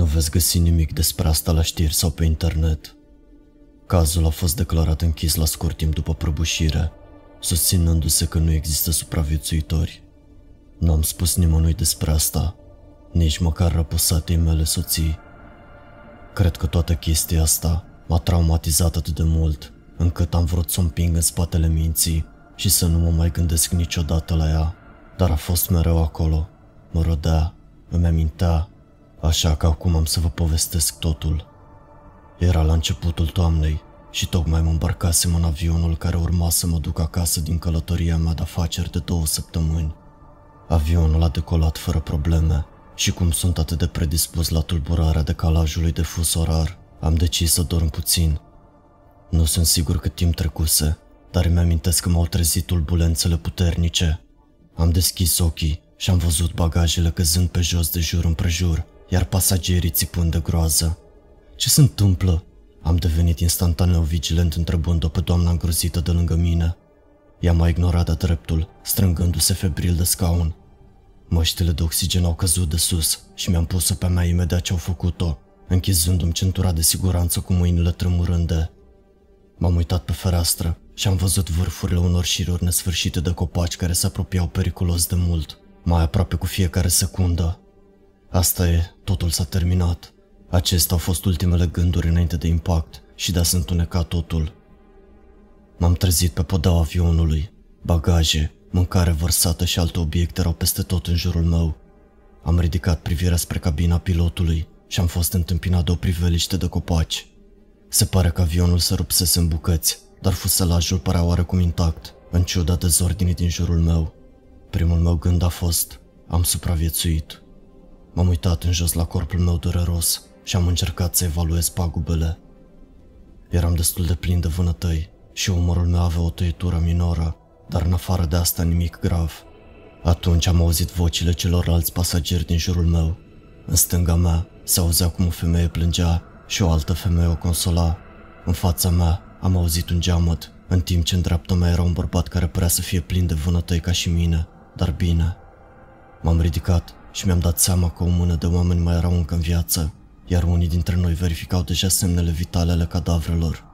Nu veți găsi nimic despre asta la știri sau pe internet. Cazul a fost declarat închis la scurt timp după prăbușire, susținându-se că nu există supraviețuitori. Nu am spus nimănui despre asta, nici măcar răposatei mele soții. Cred că toată chestia asta m-a traumatizat atât de mult, încât am vrut să o împing în spatele minții și să nu mă mai gândesc niciodată la ea, dar a fost mereu acolo. Mă rodea, îmi amintea, așa că acum am să vă povestesc totul. Era la începutul toamnei și tocmai mă îmbarcasem în avionul care urma să mă duc acasă din călătoria mea de afaceri de două săptămâni. Avionul a decolat fără probleme și cum sunt atât de predispus la tulburarea decalajului de fus orar, am decis să dorm puțin. Nu sunt sigur cât timp trecuse, dar îmi amintesc că m-au trezit tulbulențele puternice. Am deschis ochii și am văzut bagajele căzând pe jos de jur împrejur, iar pasagerii țipând de groază. Ce se întâmplă? Am devenit instantaneu vigilent întrebând-o pe doamna îngrozită de lângă mine. Ea m-a ignorat de dreptul, strângându-se febril de scaun. Măștile de oxigen au căzut de sus și mi-am pus-o pe mea imediat ce au făcut-o, închizându-mi centura de siguranță cu mâinile tremurânde. M-am uitat pe fereastră și am văzut vârfurile unor șiruri nesfârșite de copaci care se apropiau periculos de mult, mai aproape cu fiecare secundă. Asta e, totul s-a terminat. Acestea au fost ultimele gânduri înainte de impact și de a se întuneca totul. M-am trezit pe podeaua avionului. Bagaje, mâncare vărsată și alte obiecte erau peste tot în jurul meu. Am ridicat privirea spre cabina pilotului și am fost întâmpinat de o priveliște de copaci. Se pare că avionul se rupsese în bucăți, dar fuselajul părea oarecum intact, în ciuda dezordinii din jurul meu. Primul meu gând a fost, am supraviețuit. M-am uitat în jos la corpul meu dureros și am încercat să evaluez pagubele. Eram destul de plin de vânătăi și umărul meu avea o tăietură minoră, dar în afară de asta nimic grav. Atunci am auzit vocile celorlalți pasageri din jurul meu. În stânga mea se auzea cum o femeie plângea și o altă femeie o consola. În fața mea am auzit un geamăt, în timp ce în dreapta mea era un bărbat care părea să fie plin de vânătăi ca și mine, dar bine. M-am ridicat și mi-am dat seama că o mână de oameni mai erau încă în viață, iar unii dintre noi verificau deja semnele vitale ale cadavrelor.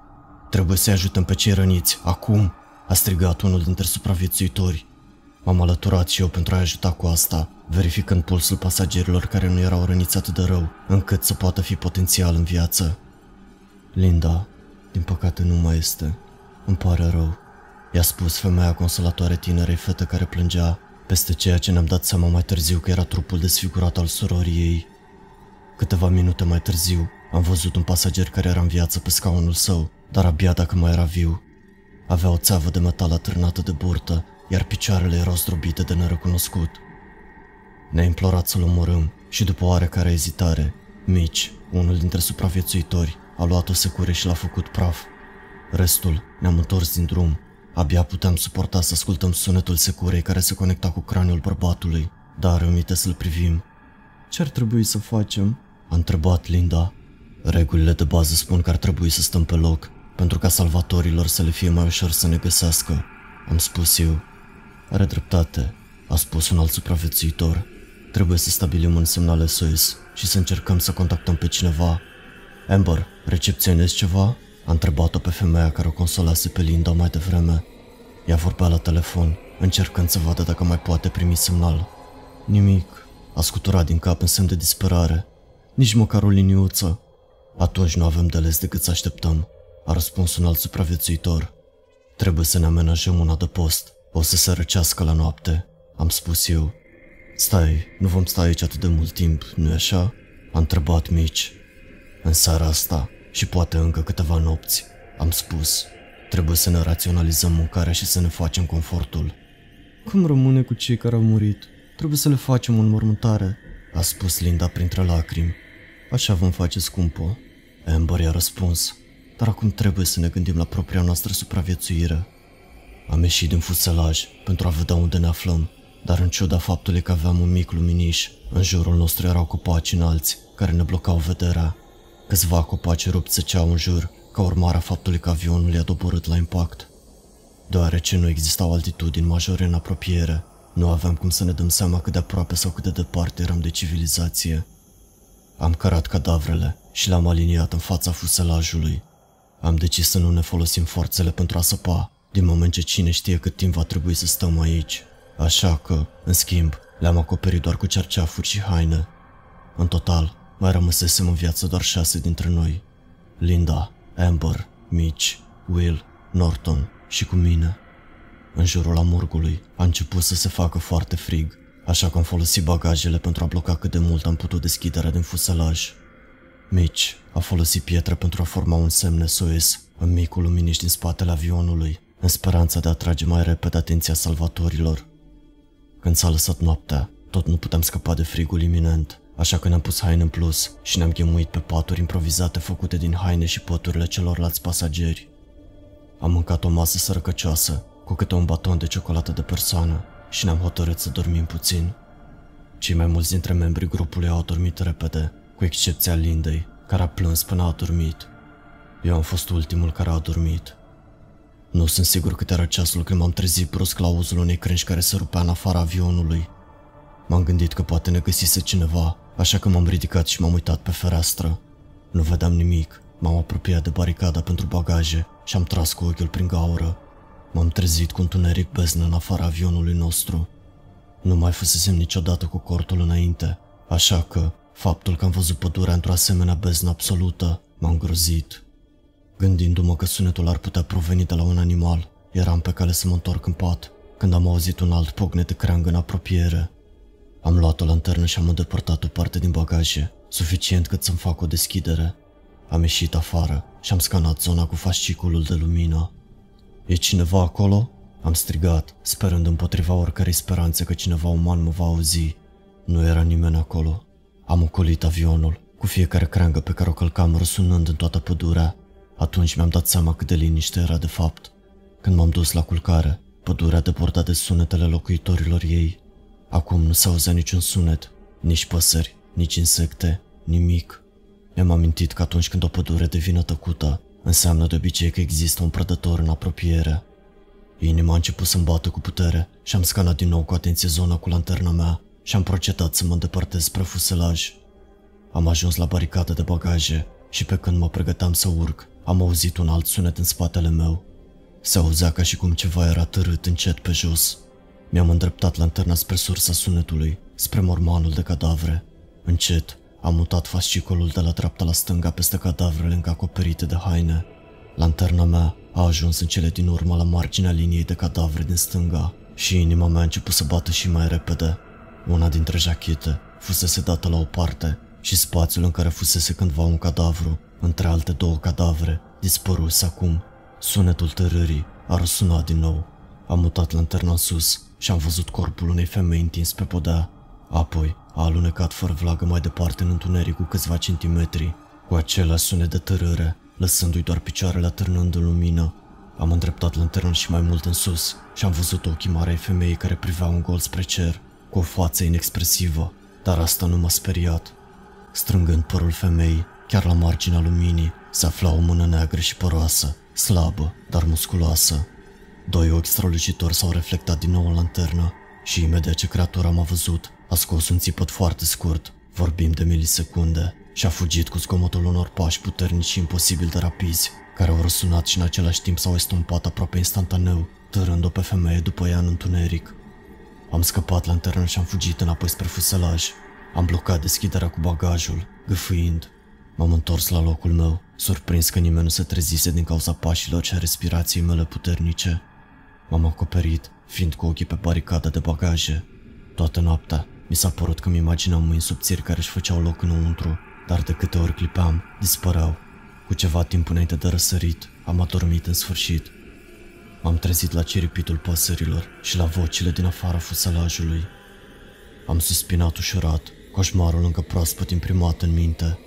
Trebuie să-i ajutăm pe cei răniți, acum, a strigat unul dintre supraviețuitori. M-am alăturat și eu pentru a ajuta cu asta, verificând pulsul pasagerilor care nu erau răniți atât de rău, încât să poată fi potențial în viață. Linda, din păcate nu mai este. Îmi pare rău, i-a spus femeia consolatoare tinerei fete care plângea, peste ceea ce ne-am dat seama mai târziu că era trupul desfigurat al surorii ei. Câteva minute mai târziu, am văzut un pasager care era în viață pe scaunul său, dar abia dacă mai era viu. Avea o țeavă de metal atârnată de burtă, iar picioarele erau zdrobite de nerecunoscut. Ne-a implorat să-l omorâm și după oarecare ezitare, Mici, unul dintre supraviețuitori, a luat-o secure și l-a făcut praf. Restul ne-am întors din drum. Abia puteam suporta să ascultăm sunetul securei care se conecta cu craniul bărbatului, dar îmite să-l privim. Ce ar trebui să facem? A întrebat Linda. Regulile de bază spun că ar trebui să stăm pe loc, pentru ca salvatorilor să le fie mai ușor să ne găsească, am spus eu. Are dreptate, a spus un alt supraviețuitor. Trebuie să stabilim un semnal SOS și să încercăm să contactăm pe cineva. Amber, recepționezi ceva? A întrebat-o pe femeia care o consolase pe Linda mai devreme. Ea vorbea la telefon, încercând să vadă dacă mai poate primi semnal. Nimic. A scuturat din cap în semn de disperare. Nici măcar o liniuță. Atunci nu avem de ales decât să așteptăm, a răspuns un alt supraviețuitor. Trebuie să ne amenajăm una de post. O să se răcească la noapte, am spus eu. Stai, nu vom sta aici atât de mult timp, nu-i așa? A întrebat Mitch. În seara asta și poate încă câteva nopți, am spus. Trebuie să ne raționalizăm mâncarea și să ne facem confortul. Cum rămâne cu cei care au murit? Trebuie să le facem în mormântare, a spus Linda printre lacrimi. Așa vom face, scumpă. Amber i-a răspuns. Dar acum trebuie să ne gândim la propria noastră supraviețuire. Am ieșit din fuselaj pentru a vedea unde ne aflăm, dar în ciuda faptului că aveam un mic luminiș, în jurul nostru erau copaci înalți care ne blocau vederea. Câțiva copaci rupți zăceau în jur, ca urmare a faptului că avionul i-a doborât la impact. Deoarece nu existau altitudini majore în apropiere, nu aveam cum să ne dăm seama cât de aproape sau cât de departe eram de civilizație. Am cărat cadavrele și le-am aliniat în fața fuselajului. Am decis să nu ne folosim forțele pentru a săpa, din moment ce cine știe cât timp va trebui să stăm aici. Așa că, în schimb, le-am acoperit doar cu cerceafuri și haine. În total, mai rămăsesem în viață doar șase dintre noi. Linda, Amber, Mitch, Will, Norton și cu mine. În jurul amurgului a început să se facă foarte frig, așa că am folosit bagajele pentru a bloca cât de mult am putut deschiderea din fuselaj. Mitch a folosit pietre pentru a forma un semn SOS în micul luminiș din spatele avionului, în speranța de a atrage mai repede atenția salvatorilor. Când s-a lăsat noaptea, tot nu puteam scăpa de frigul iminent, așa că ne-am pus haine în plus și ne-am ghemuit pe paturi improvizate făcute din haine și păturile celorlalți pasageri. Am mâncat o masă sărăcăcioasă, cu câte un baton de ciocolată de persoană și ne-am hotărât să dormim puțin. Cei mai mulți dintre membrii grupului au dormit repede, cu excepția Lindei, care a plâns până a dormit. Eu am fost ultimul care a dormit. Nu sunt sigur cât era ceasul când m-am trezit brusc la auzul unei crânci care se rupea în afara avionului. M-am gândit că poate ne găsise cineva, așa că m-am ridicat și m-am uitat pe fereastră. Nu vedeam nimic, m-am apropiat de baricada pentru bagaje și am tras cu ochiul prin gaură. M-am trezit cu întuneric beznă în afara avionului nostru. Nu mai fusesem niciodată cu cortul înainte, așa că faptul că am văzut pădurea într-o asemenea beznă absolută m-a îngrozit. Gândindu-mă că sunetul ar putea proveni de la un animal, eram pe cale să mă întorc în pat, când am auzit un alt pocnet de creangă în apropiere. Am luat o lanternă și am îndepărtat o parte din bagaje, suficient cât să-mi fac o deschidere. Am ieșit afară și am scanat zona cu fasciculul de lumină. E cineva acolo? Am strigat, sperând împotriva oricărei speranțe că cineva uman mă va auzi. Nu era nimeni acolo. Am ocolit avionul, cu fiecare creangă pe care o călcam răsunând în toată pădurea. Atunci mi-am dat seama cât de liniște era de fapt. Când m-am dus la culcare, pădurea deporta de sunetele locuitorilor ei. Acum nu se auzea niciun sunet, nici păsări, nici insecte, nimic. Mi-am amintit că atunci când o pădure devine tăcută, înseamnă de obicei că există un prădător în apropiere. Inima a început să-mi bată cu putere și am scanat din nou cu atenție zona cu lanterna mea și am procedat să mă îndepărtez spre fuselaj. Am ajuns la baricada de bagaje și pe când mă pregăteam să urc, am auzit un alt sunet în spatele meu. Se auzea ca și cum ceva era târât încet pe jos. Mi-am îndreptat lanterna spre sursa sunetului, spre mormanul de cadavre. Încet, am mutat fascicolul de la dreapta la stânga peste cadavrele încă acoperite de haine. Lanterna mea a ajuns în cele din urmă la marginea liniei de cadavre din stânga și inima mea a început să bată și mai repede. Una dintre jachete fusese dată la o parte și spațiul în care fusese cândva un cadavru, între alte două cadavre, dispăruse acum. Sunetul tărârii a răsunat din nou. Am mutat lanterna în sus și am văzut corpul unei femei întins pe podea. Apoi a alunecat fără vlagă mai departe în întuneric cu câțiva centimetri, cu același sunet de tărâre, lăsându-i doar picioarele atârnând în lumină. Am îndreptat lanterna și mai mult în sus și am văzut ochii mari ai femeii care priveau un gol spre cer, cu o față inexpresivă, dar asta nu m-a speriat. Strângând părul femeii, chiar la marginea luminii, se afla o mână neagră și păroasă, slabă, dar musculoasă. Doi ochi strălucitori s-au reflectat din nou în lanternă și imediat ce creatura m-a văzut, a scos un țipăt foarte scurt, vorbim de milisecunde, și a fugit cu zgomotul unor pași puternici și imposibil de rapizi, care au răsunat și în același timp s-au estompat aproape instantaneu, târând-o pe femeie după ea în întuneric. Am scăpat lanternă și am fugit înapoi spre fuselaj. Am blocat deschiderea cu bagajul, gâfâind. M-am întors la locul meu, surprins că nimeni nu se trezise din cauza pașilor și a respirației mele puternice. M-am acoperit, fiind cu ochii pe baricada de bagaje. Toată noaptea mi s-a părut că mi imaginam mâini subțiri care își făceau loc înăuntru, dar de câte ori clipeam, dispăreau. Cu ceva timp înainte de răsărit, am adormit în sfârșit. M-am trezit la ciripitul păsărilor și la vocile din afara fuselajului. Am suspinat ușurat, coșmarul încă proaspăt imprimat în minte.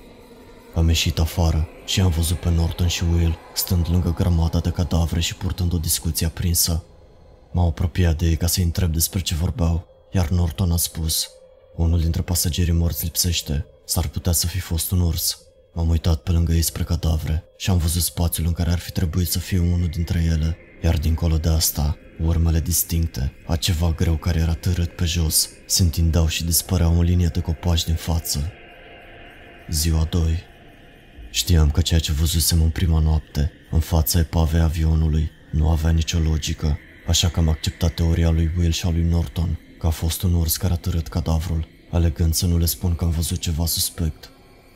Am ieșit afară și am văzut pe Norton și Will stând lângă grămada de cadavre și purtând o discuție aprinsă. M-am apropiat de ei ca să-i întreb despre ce vorbeau, iar Norton a spus Unul dintre pasagerii morți lipsește, s-ar putea să fi fost un urs. M-am uitat pe lângă ei spre cadavre și am văzut spațiul în care ar fi trebuit să fie unul dintre ele, iar dincolo de asta, urmele distincte a ceva greu care era târât pe jos, se întindeau și dispăreau în linie de copaci din față. ziua 2 Știam că ceea ce văzusem în prima noapte, în fața epavei avionului, nu avea nicio logică, așa că am acceptat teoria lui Will și a lui Norton, că a fost un urs care a târât cadavrul, alegând să nu le spun că am văzut ceva suspect.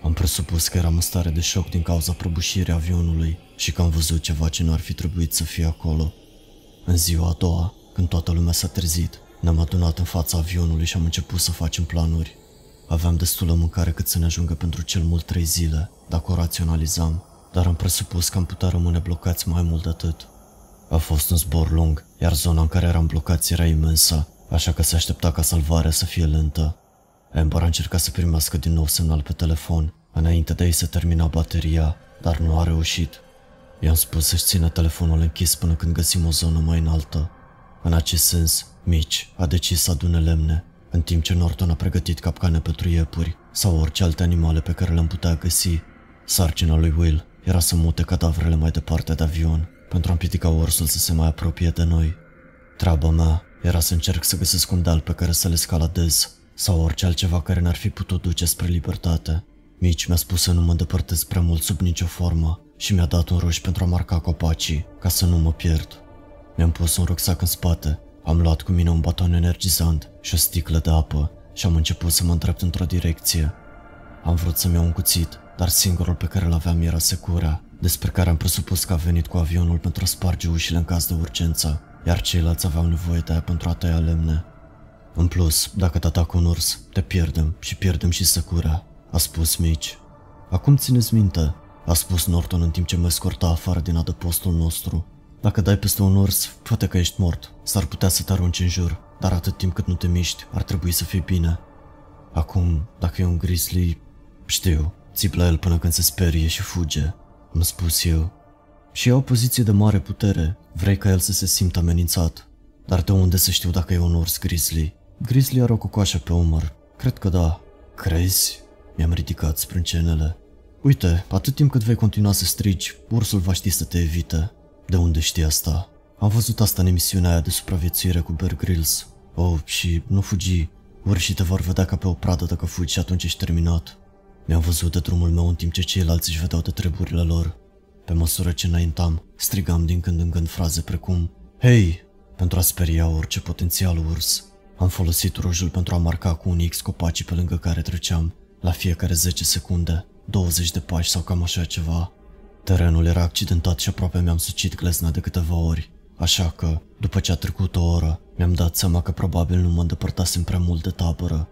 Am presupus că eram în stare de șoc din cauza prăbușirii avionului și că am văzut ceva ce nu ar fi trebuit să fie acolo. În ziua a doua, când toată lumea s-a trezit, ne-am adunat în fața avionului și am început să facem planuri. Aveam destulă mâncare cât să ne ajungă pentru cel mult trei zile, dacă o raționalizam, dar am presupus că am putea rămâne blocați mai mult de atât. A fost un zbor lung, iar zona în care eram blocați era imensă, așa că se aștepta ca salvarea să fie lentă. Amber a încercat să primească din nou semnal pe telefon, înainte de ei să termina bateria, dar nu a reușit. I-am spus să-și țină telefonul închis până când găsim o zonă mai înaltă. În acest sens, Mitch a decis să adune lemne, în timp ce Norton a pregătit capcane pentru iepuri sau orice alte animale pe care le-am putea găsi. Sarcina lui Will era să mute cadavrele mai departe de avion, pentru a împiedica ursul să se mai apropie de noi. Treaba mea era să încerc să găsesc un deal pe care să le scaladez sau orice altceva care n-ar fi putut duce spre libertate. Mici mi-a spus să nu mă îndepărtez prea mult sub nicio formă și mi-a dat un ruș pentru a marca copacii, ca să nu mă pierd. Mi-am pus un rucsac în spate, am luat cu mine un baton energizant și o sticlă de apă și am început să mă îndrept într-o direcție. Am vrut să-mi iau un cuțit, dar singurul pe care îl aveam era secura, despre care am presupus că a venit cu avionul pentru a sparge ușile în caz de urgență, iar ceilalți aveau nevoie de ea pentru a tăia lemne. În plus, dacă te atacă un urs, te pierdem și pierdem și secura, a spus Mitch. Acum țineți minte, a spus Norton în timp ce mă escorta afară din adăpostul nostru. Dacă dai peste un urs, poate că ești mort, s-ar putea să te arunci în jur, dar atât timp cât nu te miști, ar trebui să fii bine. Acum, dacă e un grizzly, știu, țip la el până când se sperie și fuge, am spus eu. Și e o poziție de mare putere, vrei ca el să se simtă amenințat. Dar de unde să știu dacă e un urs grizzly? Grizzly are o cocoașă pe umăr. Cred că da. Crezi? Mi-am ridicat sprâncenele. Uite, atât timp cât vei continua să strigi, ursul va ști să te evite. De unde știi asta? Am văzut asta în emisiunea aia de supraviețuire cu Bear Grylls. Oh, și nu fugi. Urșii te vor vedea ca pe o pradă dacă fugi și atunci ești terminat. Mi-am văzut de drumul meu în timp ce ceilalți își vedeau de treburile lor. Pe măsură ce înaintam, strigam din când în când fraze precum Hei! pentru a speria orice potențial urs. Am folosit rujul pentru a marca cu un X copacii pe lângă care treceam, la fiecare 10 secunde, 20 de pași sau cam așa ceva. Terenul era accidentat și aproape mi-am sucit glezna de câteva ori, așa că, după ce a trecut o oră, mi-am dat seama că probabil nu mă îndepărtasem prea mult de tabără.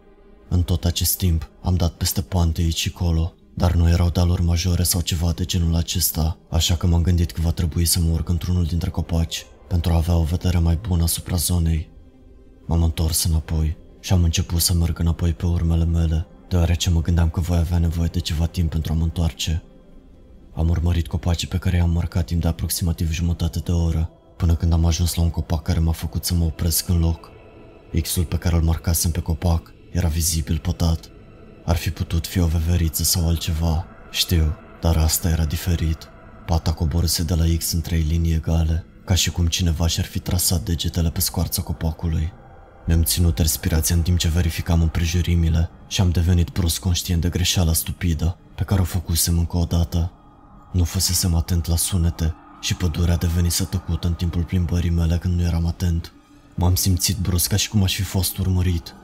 În tot acest timp, am dat peste poante aici și colo, dar nu erau daluri majore sau ceva de genul acesta, așa că m-am gândit că va trebui să mă urc într-unul dintre copaci, pentru a avea o vedere mai bună asupra zonei. M-am întors înapoi și am început să merg înapoi pe urmele mele, deoarece mă gândeam că voi avea nevoie de ceva timp pentru a mă întoarce. Am urmărit copacii pe care i-am marcat timp de aproximativ jumătate de oră, până când am ajuns la un copac care m-a făcut să mă opresc în loc. X-ul pe care îl marcasem pe copac era vizibil pătat. Ar fi putut fi o veveriță sau altceva, știu, dar asta era diferit. Pata coborâse de la X în trei linii egale, ca și cum cineva și-ar fi trasat degetele pe scoarța copacului. Mi-am ținut respirația în timp ce verificam împrejurimile și am devenit brusc conștient de greșeala stupidă pe care o făcusem încă o dată. Nu fusesem atent la sunete și pădurea devenise tăcută în timpul plimbării mele când nu eram atent. M-am simțit brusc ca și cum aș fi fost urmărit.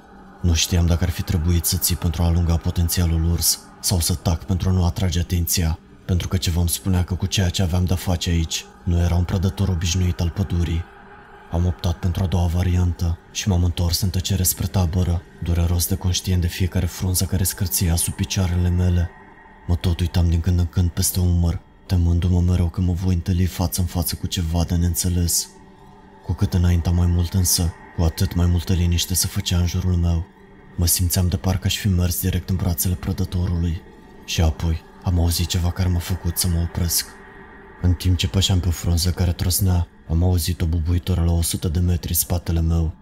Nu știam dacă ar fi trebuit să ții pentru a alunga potențialul urs sau să tac pentru a nu atrage atenția, pentru că ceva îmi spunea că cu ceea ce aveam de-a face aici nu era un prădător obișnuit al pădurii. Am optat pentru a doua variantă și m-am întors în tăcere spre tabără, dureros de conștient de fiecare frunză care scârția sub picioarele mele. Mă tot uitam din când în când peste umăr, temându-mă mereu că mă voi întâlni față în față cu ceva de neînțeles. Cu cât înaintea mai mult însă, cu atât mai multă liniște se făcea în jurul meu. Mă simțeam de parcă aș fi mers direct în brațele prădătorului. Și apoi am auzit ceva care m-a făcut să mă opresc. În timp ce pășeam pe o frunză care trosnea, am auzit o bubuitură la 100 de metri spatele meu.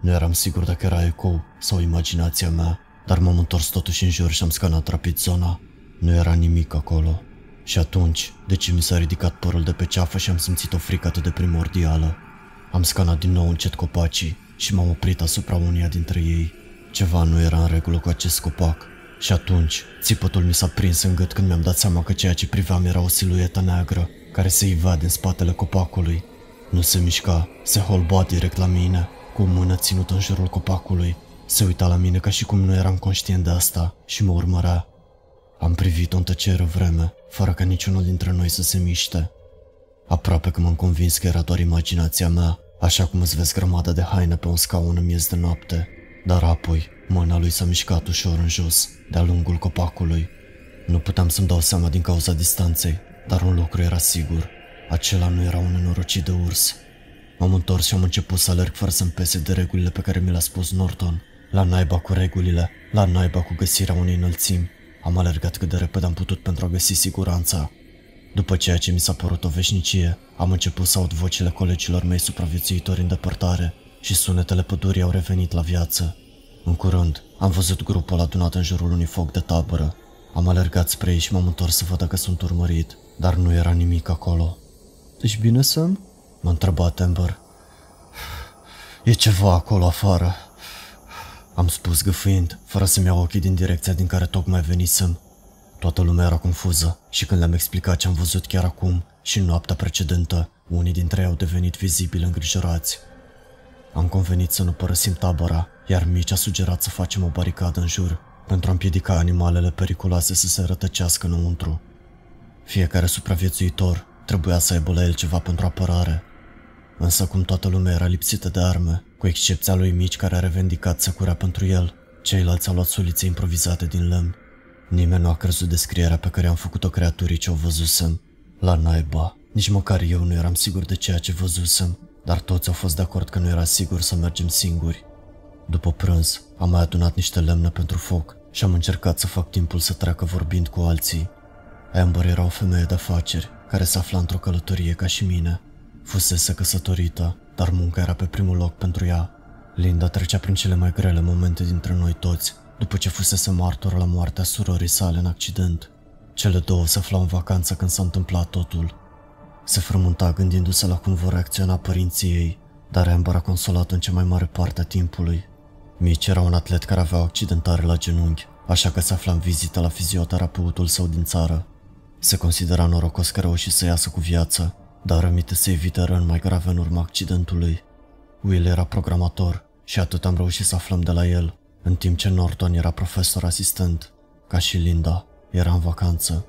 Nu eram sigur dacă era ecou sau imaginația mea, dar m-am întors totuși în jur și am scanat rapid zona. Nu era nimic acolo. Și atunci, de ce mi s-a ridicat părul de pe ceafă și am simțit o frică atât de primordială. Am scanat din nou încet copacii și m-am oprit asupra unia dintre ei. Ceva nu era în regulă cu acest copac. Și atunci, țipătul mi s-a prins în gât când mi-am dat seama că ceea ce priveam era o siluetă neagră, care se ivea din spatele copacului. Nu se mișca, se holba direct la mine, cu o mână ținută în jurul copacului. Se uita la mine ca și cum nu eram conștient de asta și mă urmărea. Am privit-o în tăcere vreme, fără ca niciunul dintre noi să se miște. Aproape că m-am convins că era doar imaginația mea, așa cum îți vezi grămadă de haine pe un scaun în miez de noapte. Dar apoi, mâna lui s-a mișcat ușor în jos, de-a lungul copacului. Nu puteam să-mi dau seama din cauza distanței, dar un lucru era sigur. Acela nu era un nenorocit de urs. M-am întors și am început să alerg fără să-mi pese de regulile pe care mi le-a spus Norton. La naiba cu regulile, la naiba cu găsirea unei înălțimi. Am alergat cât de repede am putut pentru a găsi siguranța. După ceea ce mi s-a părut o veșnicie, am început să aud vocile colegilor mei supraviețuitori în depărtare și sunetele pădurii au revenit la viață. În curând, am văzut grupul adunat în jurul unui foc de tabără. Am alergat spre ei și m-am întors să văd dacă sunt urmărit, dar nu era nimic acolo. Deci bine, Sam? M-a întrebat Amber. E ceva acolo afară. Am spus gâfâind, fără să-mi iau ochii din direcția din care tocmai venisem. Toată lumea era confuză și când le-am explicat ce am văzut chiar acum și în noaptea precedentă, unii dintre ei au devenit vizibil îngrijorați. Am convenit să nu părăsim tabăra, iar Mici a sugerat să facem o baricadă în jur, pentru a împiedica animalele periculoase să se rătăcească înăuntru. Fiecare supraviețuitor trebuia să aibă la el ceva pentru apărare. Însă cum toată lumea era lipsită de arme, cu excepția lui Mici care a revendicat securea pentru el, ceilalți au luat sulițe improvizate din lemn. Nimeni nu a crezut descrierea pe care am făcut-o creaturii ce o văzusem. La naiba, nici măcar eu nu eram sigur de ceea ce văzusem, dar toți au fost de acord că nu era sigur să mergem singuri. După prânz, am mai adunat niște lemne pentru foc și am încercat să fac timpul să treacă vorbind cu alții. Amber era o femeie de afaceri care se afla într-o călătorie ca și mine. Fusese căsătorită, dar munca era pe primul loc pentru ea. Linda trecea prin cele mai grele momente dintre noi toți, după ce fusese martor la moartea surorii sale în accident. Cele două se aflau în vacanță când s-a întâmplat totul. Se frământa gândindu-se la cum vor reacționa părinții ei, dar Amber a consolat în cea mai mare parte a timpului. Mitch era un atlet care avea o accidentare la genunchi, așa că se afla în vizită la fizioterapeutul său din țară. Se considera norocos că reuși să iasă cu viață, dar rămite să evite răni mai grave în urma accidentului. Will era programator și atât am reușit să aflăm de la el, în timp ce Norton era profesor asistent, ca și Linda, era în vacanță.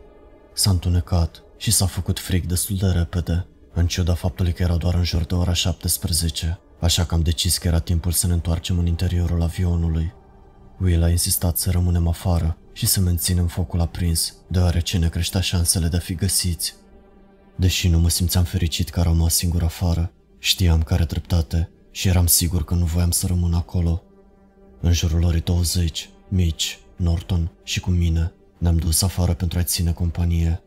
S-a întunecat și s-a făcut frig destul de repede, în ciuda faptului că era doar în jur de ora 17, așa că am decis că era timpul să ne întoarcem în interiorul avionului. Will a insistat să rămânem afară și să menținem focul aprins, deoarece ne creștea șansele de a fi găsiți. Deși nu mă simțeam fericit că a rămas singur afară, știam că are dreptate și eram sigur că nu voiam să rămân acolo. În jurul orei 20, Mitch, Norton și cu mine ne-am dus afară pentru a ține companie.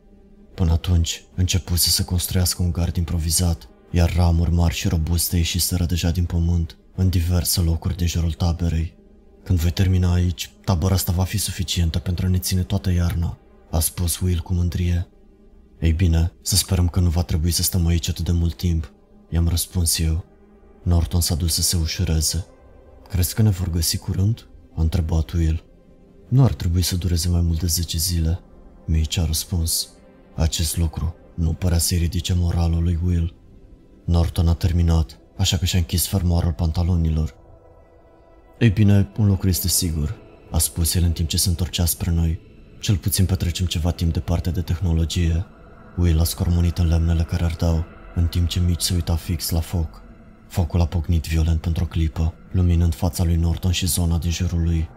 Până atunci, începuse să construiască un gard improvizat, iar ramuri mari și robuste ieșiseră deja din pământ, în diverse locuri din jurul taberei. Când voi termina aici, tabăra asta va fi suficientă pentru a ne ține toată iarna, a spus Will cu mândrie. Ei bine, să sperăm că nu va trebui să stăm aici atât de mult timp, i-am răspuns eu. Norton s-a dus să se ușureze. Crezi că ne vor găsi curând? a întrebat Will. Nu ar trebui să dureze mai mult de 10 zile, Mitch a răspuns. Acest lucru nu părea să-i ridice moralul lui Will. Norton a terminat, așa că și-a închis fermoarul pantalonilor. Ei bine, un lucru este sigur, a spus el în timp ce se întorcea spre noi. Cel puțin petrecem ceva timp departe de tehnologie. Will a scormonit în lemnele care ardeau, în timp ce Mitch se uita fix la foc. Focul a pocnit violent pentru o clipă, luminând fața lui Norton și zona din jurul lui.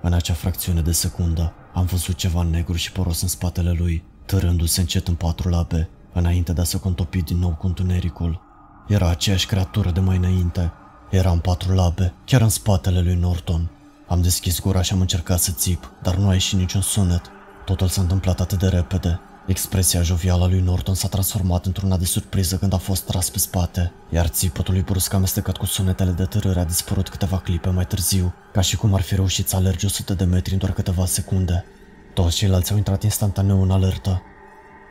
În acea fracțiune de secundă, am văzut ceva negru și poros în spatele lui, târându-se încet în patru labe, înainte de a se contopi din nou cu întunericul. Era aceeași creatură de mai înainte. Era în patru labe, chiar în spatele lui Norton. Am deschis gura și am încercat să țip, dar nu a ieșit niciun sunet. Totul s-a întâmplat atât de repede. Expresia jovială a lui Norton s-a transformat într-una de surpriză când a fost tras pe spate, iar țipătul lui brusc amestecat cu sunetele de târâre a dispărut câteva clipe mai târziu, ca și cum ar fi reușit să alerge 100 de metri în doar câteva secunde. Toți ceilalți au intrat instantaneu în alertă.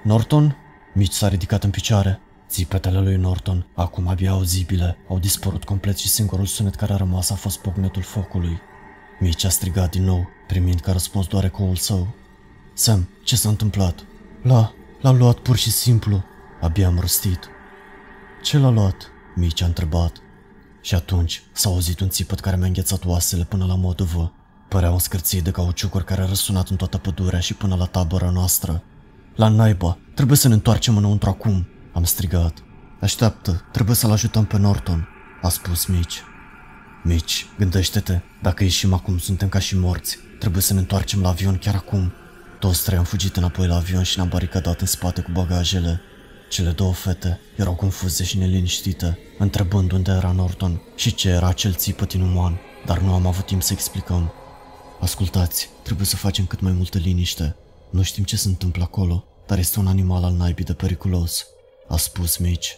Norton? Mitch s-a ridicat în picioare. Țipetele lui Norton, acum abia auzibile, au dispărut complet și singurul sunet care a rămas a fost pocnetul focului. Mitch a strigat din nou, primind ca răspuns doar ecoul său. Sam, ce s-a întâmplat? La, l-a luat pur și simplu. Abia am rostit. Ce l-a luat? Mici a întrebat. Și atunci s-a auzit un țipăt care mi-a înghețat oasele până la modovă. Părea un scârție de cauciucuri care a răsunat în toată pădurea și până la tabăra noastră. La naiba, trebuie să ne întoarcem înăuntru acum, am strigat. Așteaptă, trebuie să-l ajutăm pe Norton, a spus Mitch. Mitch, gândește-te, dacă ieșim acum suntem ca și morți. Trebuie să ne întoarcem la avion chiar acum. Toți trei am fugit înapoi la avion și ne-am baricadat în spate cu bagajele. Cele două fete erau confuze și neliniștite, întrebând unde era Norton și ce era acel țipăt inuman, dar nu am avut timp să explicăm. Ascultați, trebuie să facem cât mai multă liniște. Nu știm ce se întâmplă acolo, dar este un animal al naibii de periculos, a spus Mitch.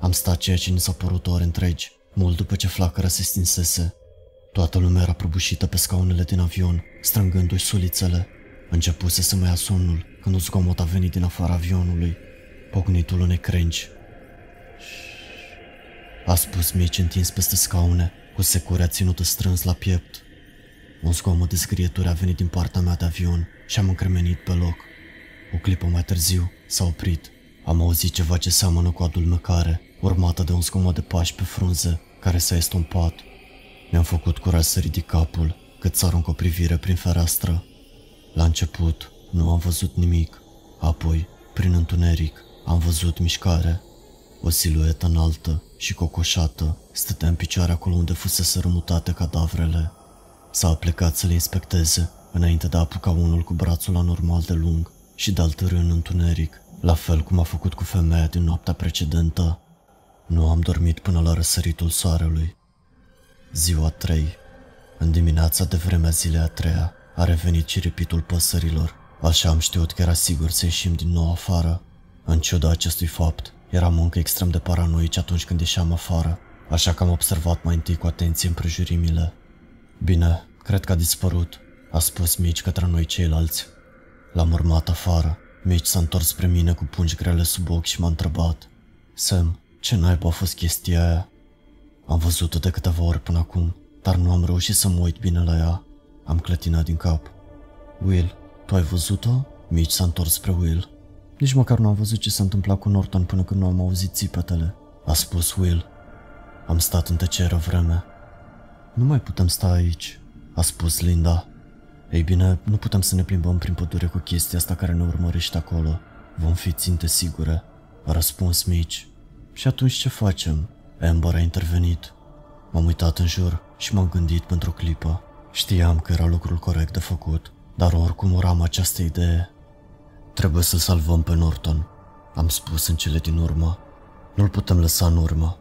Am stat ceea ce ni s-a părut ore întregi, mult după ce flacăra se stinsese. Toată lumea era prăbușită pe scaunele din avion, strângându-și sulițele. Începuse să mă ia somnul când un zgomot a venit din afara avionului, pocnitul unei crengi. A spus Mitch întins peste scaune, cu securea ținută strâns la piept. Un zgomot de scrieturi a venit din partea mea de avion și am încremenit pe loc. O clipă mai târziu s-a oprit. Am auzit ceva ce seamănă cu adulmecare, urmată de un zgomot de pași pe frunze, care s-a estompat. Mi-am făcut curaj să ridic capul, cât să arunc o privire prin fereastră. La început, nu am văzut nimic. Apoi, prin întuneric, am văzut mișcare. O siluetă înaltă și cocoșată stătea în picioare acolo unde fusese rămutate cadavrele. S-a plecat să le inspecteze, înainte de a apuca unul cu brațul anormal de lung și de-al în întuneric, la fel cum a făcut cu femeia din noaptea precedentă. Nu am dormit până la răsăritul soarelui. Ziua 3. În dimineața de vremea zilei a treia a revenit ciripitul păsărilor. Așa am știut că era sigur să ieșim din nou afară. În ciuda acestui fapt, eram încă extrem de paranoici atunci când ieșeam afară, așa că am observat mai întâi cu atenție împrejurimile. Bine, cred că a dispărut, a spus Mitch către noi ceilalți. L-am urmat afară. Mitch s-a întors spre mine cu pungi grele sub ochi și m-a întrebat. Sam, ce naiba a fost chestia aia? Am văzut-o de câteva ori până acum, dar nu am reușit să mă uit bine la ea. Am clătinat din cap. Will, tu ai văzut-o? Mitch s-a întors spre Will. Nici măcar nu am văzut ce s-a întâmplat cu Norton până când nu am auzit țipetele, a spus Will. Am stat în tăcere o vreme. Nu mai putem sta aici, a spus Linda. Ei bine, nu putem să ne plimbăm prin pădure cu chestia asta care ne urmărește acolo. Vom fi ținte sigure, a răspuns Mitch. Și atunci ce facem? Amber a intervenit. M-am uitat în jur și m-am gândit pentru o clipă. Știam că era lucrul corect de făcut, dar oricum uram această idee. Trebuie să-l salvăm pe Norton, am spus în cele din urmă. Nu-l putem lăsa în urmă.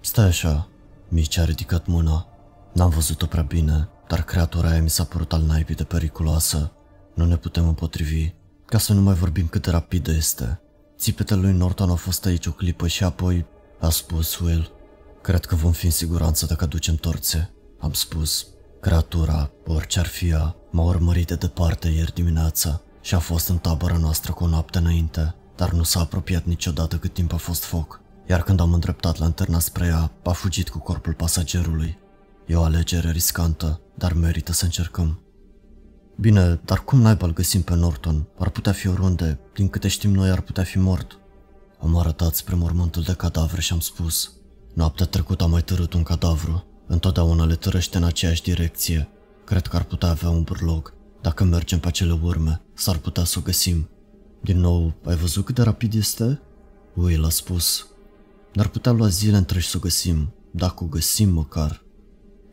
Stai așa, Mitch a ridicat mâna. N-am văzut-o prea bine, dar creatura aia mi s-a părut al naibii de periculoasă. Nu ne putem împotrivi, ca să nu mai vorbim cât de rapidă este. Țipetele lui Norton au fost aici o clipă și apoi a spus Will. Cred că vom fi în siguranță dacă aducem torțe, am spus. Creatura, orice ar fi ea, m-a urmărit de departe ieri dimineața și a fost în tabăra noastră cu o noapte înainte, dar nu s-a apropiat niciodată cât timp a fost foc. Iar când am îndreptat lanterna spre ea, a fugit cu corpul pasagerului. E o alegere riscantă, dar merită să încercăm. Bine, dar cum naiba îl găsim pe Norton? Ar putea fi oriunde, din câte știm noi ar putea fi mort. Am arătat spre mormântul de cadavre și am spus Noaptea trecută am mai târât un cadavru. Întotdeauna le târăște în aceeași direcție. Cred că ar putea avea un burlog. Dacă mergem pe acele urme, s-ar putea să o găsim. Din nou, ai văzut cât de rapid este? Will a spus. N-ar putea lua zile întregi să o găsim, dacă o găsim măcar.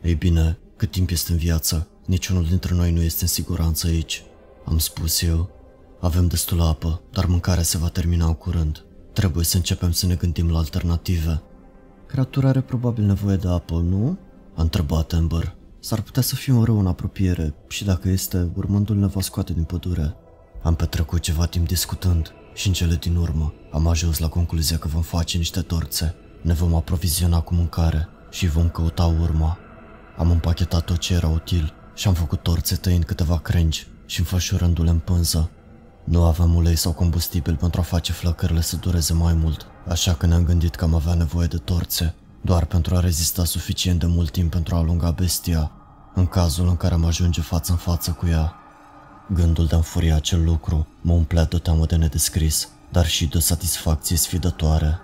Ei bine, cât timp este în viață, niciunul dintre noi nu este în siguranță aici. Am spus eu. Avem destul apă, dar mâncarea se va termina în curând. Trebuie să începem să ne gândim la alternative. Creatura are probabil nevoie de apă, nu? A întrebat Amber. S-ar putea să fie un rău în apropiere și dacă este, urmându-l ne va scoate din pădure. Am petrecut ceva timp discutând și în cele din urmă am ajuns la concluzia că vom face niște torțe. Ne vom aproviziona cu mâncare și vom căuta urma. Am împachetat tot ce era util și am făcut torțe tăind câteva crengi și înfășurându-le în pânză. Nu aveam ulei sau combustibil pentru a face flăcările să dureze mai mult, așa că ne-am gândit că am avea nevoie de torțe, doar pentru a rezista suficient de mult timp pentru a alunga bestia. în cazul în care am ajunge față în față cu ea. Gândul de a înfuria acel lucru mă umplea de o teamă de nedescris, dar și de o satisfacție sfidătoare.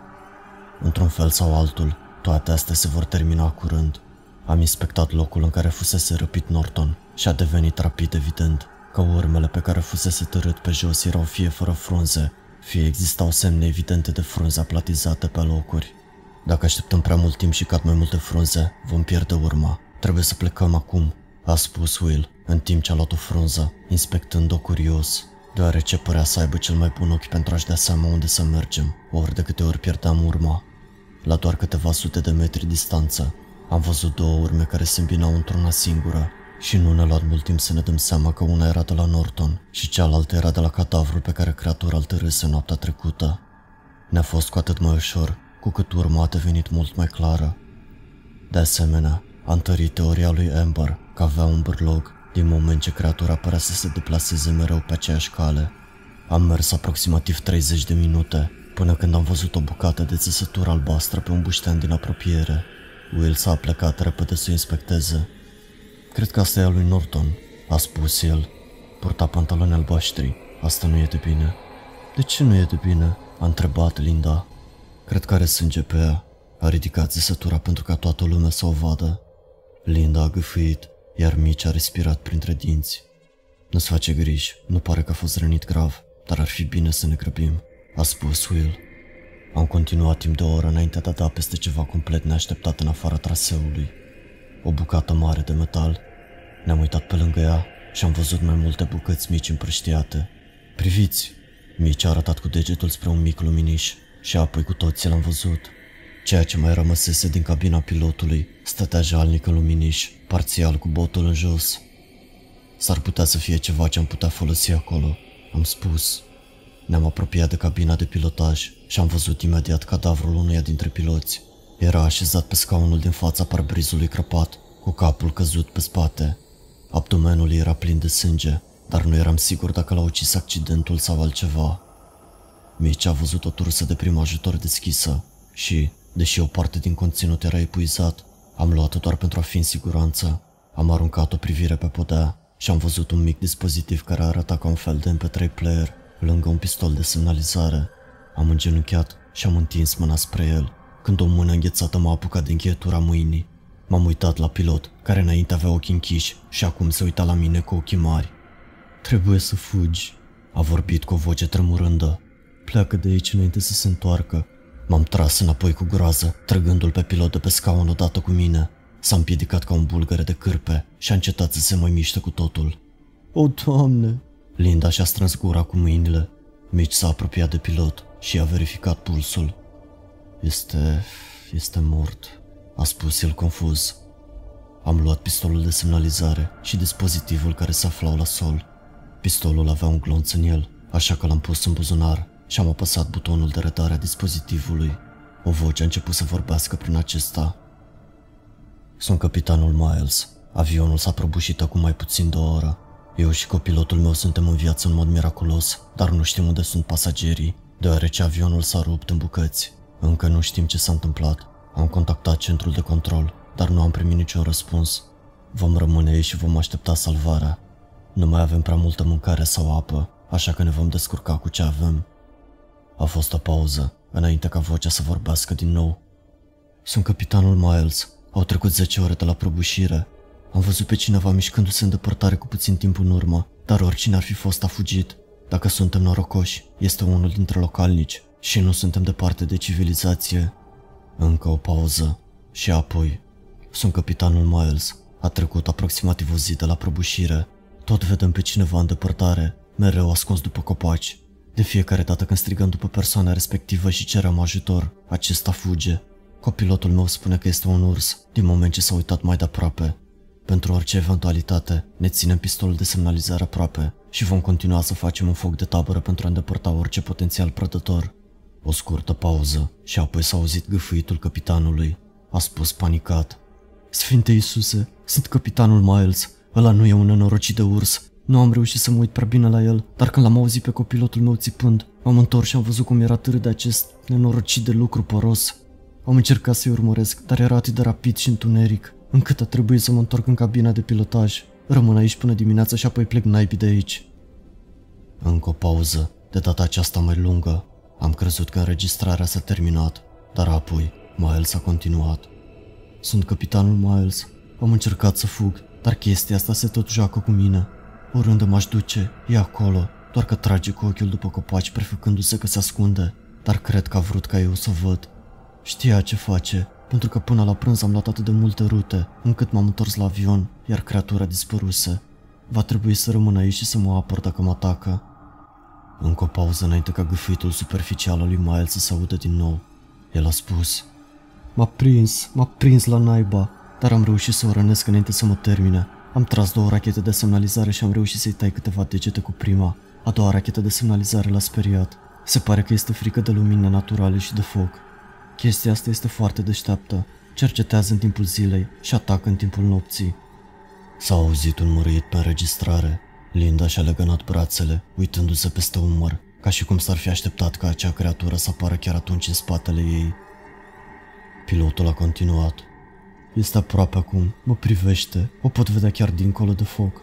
Într-un fel sau altul, toate astea se vor termina curând. Am inspectat locul în care fusese răpit Norton și a devenit rapid evident că urmele pe care fusese târât pe jos erau fie fără frunze, fie existau semne evidente de frunze aplatizate pe locuri. Dacă așteptăm prea mult timp și cad mai multe frunze, vom pierde urma. Trebuie să plecăm acum, a spus Will, în timp ce a luat o frunză, inspectând-o curios, deoarece părea să aibă cel mai bun ochi pentru a-și da seama unde să mergem, ori de câte ori pierdeam urma. La doar câteva sute de metri distanță, am văzut două urme care se îmbinau într-una singură și nu ne-a luat mult timp să ne dăm seama că una era de la Norton și cealaltă era de la cadavrul pe care creatura îl târâse noaptea trecută. Ne-a fost cu atât mai ușor, cu cât urma a devenit mult mai clară. De asemenea, a întărit teoria lui Amber că avea un bârlog din moment ce creatura părea să se deplaseze mereu pe aceeași cale. Am mers aproximativ 30 de minute până când am văzut o bucată de țesătură albastră pe un buștean din apropiere. Will s-a plecat repede să o inspecteze. Cred că asta e a lui Norton, a spus el. Purta pantaloni albaștri. Asta nu e de bine. De ce nu e de bine? A întrebat Linda. Cred că are sânge pe ea. A ridicat țesătura pentru ca toată lumea să o vadă. Linda a gâfâit, iar Mitch a respirat printre dinți. Nu-ți face griji, nu pare că a fost rănit grav, dar ar fi bine să ne grăbim, a spus Will. Am continuat timp de o oră înainte de a da peste ceva complet neașteptat în afara traseului. O bucată mare de metal. Ne-am uitat pe lângă ea și am văzut mai multe bucăți mici împrăștiate. Priviți! Mici a arătat cu degetul spre un mic luminiș și apoi cu toții l-am văzut. Ceea ce mai rămăsese din cabina pilotului stătea jalnic în luminiș, parțial cu botul în jos. S-ar putea să fie ceva ce am putea folosi acolo, am spus. Ne-am apropiat de cabina de pilotaj și am văzut imediat cadavrul unuia dintre piloți. Era așezat pe scaunul din fața parbrizului crăpat, cu capul căzut pe spate. Abdomenul era plin de sânge, dar nu eram sigur dacă l-a ucis accidentul sau altceva. Mitch a văzut o tursă de prim ajutor deschisă și, deși o parte din conținut era epuizat, am luat-o doar pentru a fi în siguranță. Am aruncat o privire pe podea și am văzut un mic dispozitiv care arăta ca un fel de MP3 player lângă un pistol de semnalizare. Am îngenunchiat și am întins mâna spre el, când o mână înghețată m-a apucat de încheietura mâinii. M-am uitat la pilot, care înainte avea ochii închiși și acum se uita la mine cu ochii mari. Trebuie să fugi, a vorbit cu o voce tremurândă. Pleacă de aici înainte să se întoarcă. M-am tras înapoi cu groază, trăgându-l pe pilot de pe scaun odată cu mine. S-a împiedicat ca un bulgăre de cârpe și a încetat să se mai miște cu totul. O, Doamne! Linda și-a strâns gura cu mâinile. Mitch s-a apropiat de pilot și a verificat pulsul. Este... este mort, a spus el confuz. Am luat pistolul de semnalizare și dispozitivul care se aflau la sol. Pistolul avea un glonț în el, așa că l-am pus în buzunar și am apăsat butonul de redare a dispozitivului. O voce a început să vorbească prin acesta. Sunt capitanul Miles. Avionul s-a prăbușit acum mai puțin de o oră. Eu și copilotul meu suntem în viață în mod miraculos, dar nu știm unde sunt pasagerii, deoarece avionul s-a rupt în bucăți. Încă nu știm ce s-a întâmplat. Am contactat centrul de control, dar nu am primit niciun răspuns. Vom rămâne aici și vom aștepta salvarea. Nu mai avem prea multă mâncare sau apă, așa că ne vom descurca cu ce avem. A fost o pauză, înainte ca vocea să vorbească din nou. Sunt capitanul Miles. Au trecut 10 ore de la prăbușire. Am văzut pe cineva mișcându-se în depărtare cu puțin timp în urmă, dar oricine ar fi fost a fugit. Dacă suntem norocoși, este unul dintre localnici și nu suntem departe de civilizație. Încă o pauză și apoi. Sunt capitanul Miles. A trecut aproximativ o zi de la prăbușire. Tot vedem pe cineva în depărtare, mereu ascuns după copaci. De fiecare dată când strigăm după persoana respectivă și cerem ajutor, acesta fuge. Copilotul meu spune că este un urs, din moment ce s-a uitat mai de aproape. Pentru orice eventualitate, ne ținem pistolul de semnalizare aproape și vom continua să facem un foc de tabără pentru a îndepărta orice potențial prădător. O scurtă pauză și apoi s-a auzit gâfâitul capitanului. A spus panicat. Sfinte Iisuse, sunt capitanul Miles. Ăla nu e un nenorocit de urs. Nu am reușit să mă uit prea bine la el, dar când l-am auzit pe copilotul meu țipând, am întors și am văzut cum era târât de acest nenorocit de lucru poros. Am încercat să-i urmăresc, dar era atât de rapid și întuneric. încât a trebuit să mă întorc în cabina de pilotaj. Rămân aici până dimineața și apoi plec naibii de aici. Încă o pauză, de data aceasta mai lungă. Am crezut că înregistrarea s-a terminat, dar apoi Miles a continuat. Sunt capitanul Miles. Am încercat să fug, dar chestia asta se tot joacă cu mine. Oriunde m-aș duce, e acolo, doar că trage cu ochiul după copaci prefăcându-se că se ascunde, dar cred că a vrut ca eu să văd. Știa ce face, pentru că până la prânz am luat atât de multe rute, încât m-am întors la avion, iar creatura dispăruse. Va trebui să rămân aici și să mă apăr dacă mă atacă. Încă o pauză înainte ca gâfâitul superficial al lui Miles să se audă din nou. El a spus, M-a prins, m-a prins la naiba, dar am reușit să o rănesc înainte să mă termine. Am tras două rachete de semnalizare și am reușit să-i tai câteva degete cu prima. A doua rachetă de semnalizare l-a speriat. Se pare că este frică de lumini naturale și de foc. Chestia asta este foarte deșteaptă. Cercetează în timpul zilei și atacă în timpul nopții. S-a auzit un măruit pe înregistrare. Linda și-a legănat brațele, uitându-se peste umăr, ca și cum s-ar fi așteptat ca acea creatură să apară chiar atunci în spatele ei. Pilotul a continuat. Este aproape acum, mă privește, o pot vedea chiar dincolo de foc.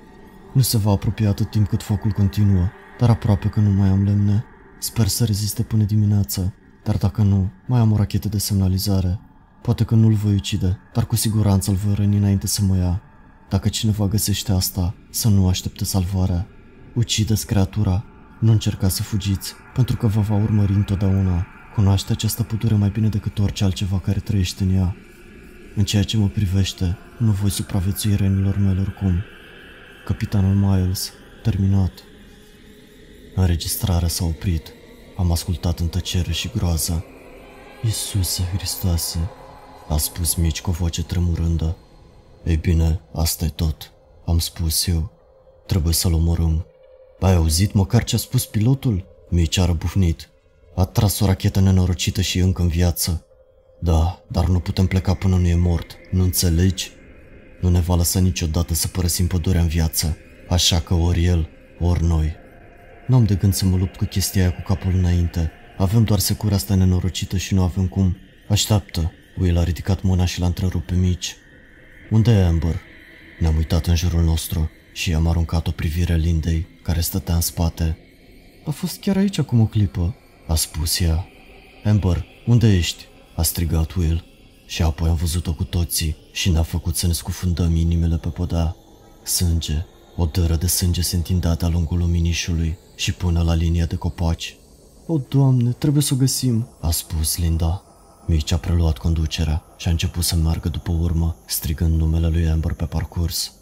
Nu se va apropia atât timp cât focul continuă, dar aproape că nu mai am lemne. Sper să reziste până dimineață, dar dacă nu, mai am o rachetă de semnalizare. Poate că nu-l voi ucide, dar cu siguranță îl voi răni înainte să mă ia. Dacă cineva găsește asta, să nu aștepte salvarea. Ucideți creatura, nu încercați să fugiți, pentru că vă va urmări întotdeauna. Cunoaște această pădure mai bine decât orice altceva care trăiește în ea. În ceea ce mă privește, nu voi supraviețui renilor mele oricum. Capitanul Miles, terminat. Înregistrarea s-a oprit. Am ascultat în tăcere și groază. Iisuse Hristoase, a spus Mici cu o voce tremurândă. Ei bine, asta e tot, am spus eu. Trebuie să-l omorâm. Ai auzit măcar ce a spus pilotul? Mici a răbufnit. A tras o rachetă nenorocită și încă în viață. Da, dar nu putem pleca până nu e mort, nu înțelegi? Nu ne va lăsa niciodată să părăsim pădurea în viață, așa că ori el, ori noi. Nu am de gând să mă lupt cu chestia aia cu capul înainte. Avem doar secura asta nenorocită și nu avem cum. Așteaptă. Will a ridicat mâna și l-a întrerupt pe mici. Unde e Amber? Ne-am uitat în jurul nostru și am aruncat o privire Lindei, care stătea în spate. A fost chiar aici acum o clipă, a spus ea. Amber, unde ești? A strigat Will. Și apoi am văzut-o cu toții și ne-a făcut să ne scufundăm inimile pe podea. Sânge, o dără de sânge se întindea de-a lungul luminișului și până la linia de copaci. O, Doamne, trebuie să o găsim, a spus Linda. Mici a preluat conducerea și a început să meargă după urmă, strigând numele lui Amber pe parcurs.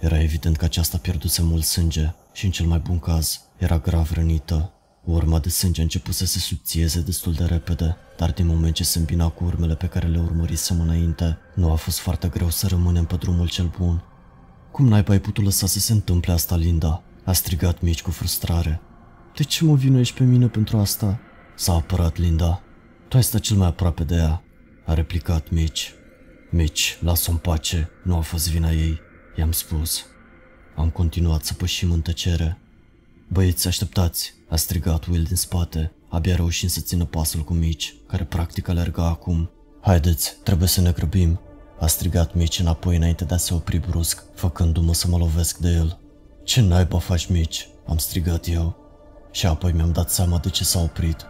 Era evident că aceasta pierduse mult sânge și, în cel mai bun caz, era grav rănită. Urma de sânge a început să se subțieze destul de repede, dar din moment ce se îmbina cu urmele pe care le urmărisem înainte, nu a fost foarte greu să rămânem pe drumul cel bun. Cum naiba ai putut lăsa să se întâmple asta, Linda? A strigat Mici cu frustrare. De ce mă vinuiești pe mine pentru asta? S-a apărat Linda. Tu ai stat cel mai aproape de ea, a replicat Mici. Mici, lasă-o în pace, nu a fost vina ei, i-am spus. Am continuat să pășim în tăcere. Băieți, așteptați, a strigat Will din spate, abia reușind să țină pasul cu Mici, care practic alerga acum. Haideți, trebuie să ne grăbim, a strigat Mici înapoi înainte de a se opri brusc, făcându-mă să mă lovesc de el. Ce naiba faci, Mici? am strigat eu. Și apoi mi-am dat seama de ce s-a oprit.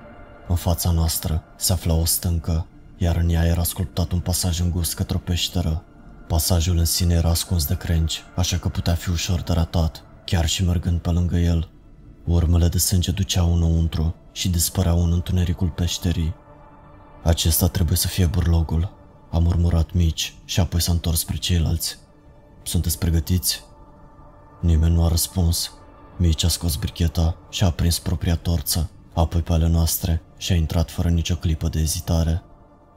În fața noastră se afla o stâncă, iar în ea era sculptat un pasaj îngust către o peșteră. Pasajul în sine era ascuns de crengi, așa că putea fi ușor de ratat, chiar și mergând pe lângă el. Urmele de sânge duceau înăuntru și dispăreau în întunericul peșterii. Acesta trebuie să fie burlogul, a murmurat mici și apoi s-a întors spre ceilalți. Sunteți pregătiți? Nimeni nu a răspuns. Mici a scos bricheta și a prins propria torță, apoi pe ale noastre și a intrat fără nicio clipă de ezitare.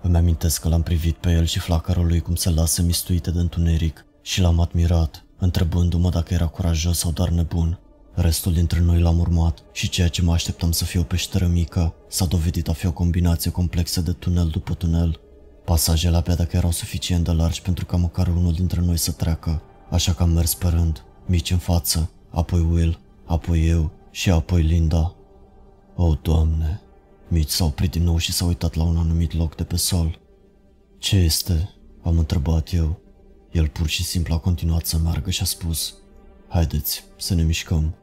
Îmi amintesc că l-am privit pe el și flacărul lui cum se lasă mistuite de întuneric și l-am admirat, întrebându-mă dacă era curajos sau doar nebun. Restul dintre noi l-am urmat și ceea ce mă așteptam să fie o peșteră mică s-a dovedit a fi o combinație complexă de tunel după tunel. Pasajele abia dacă erau suficient de largi pentru ca măcar unul dintre noi să treacă, așa că am mers pe rând, mici în față, apoi Will, apoi eu și apoi Linda. O, oh, Doamne! Mici s-a oprit din nou și s-a uitat la un anumit loc de pe sol. Ce este? Am întrebat eu. El pur și simplu a continuat să meargă și a spus Haideți să ne mișcăm.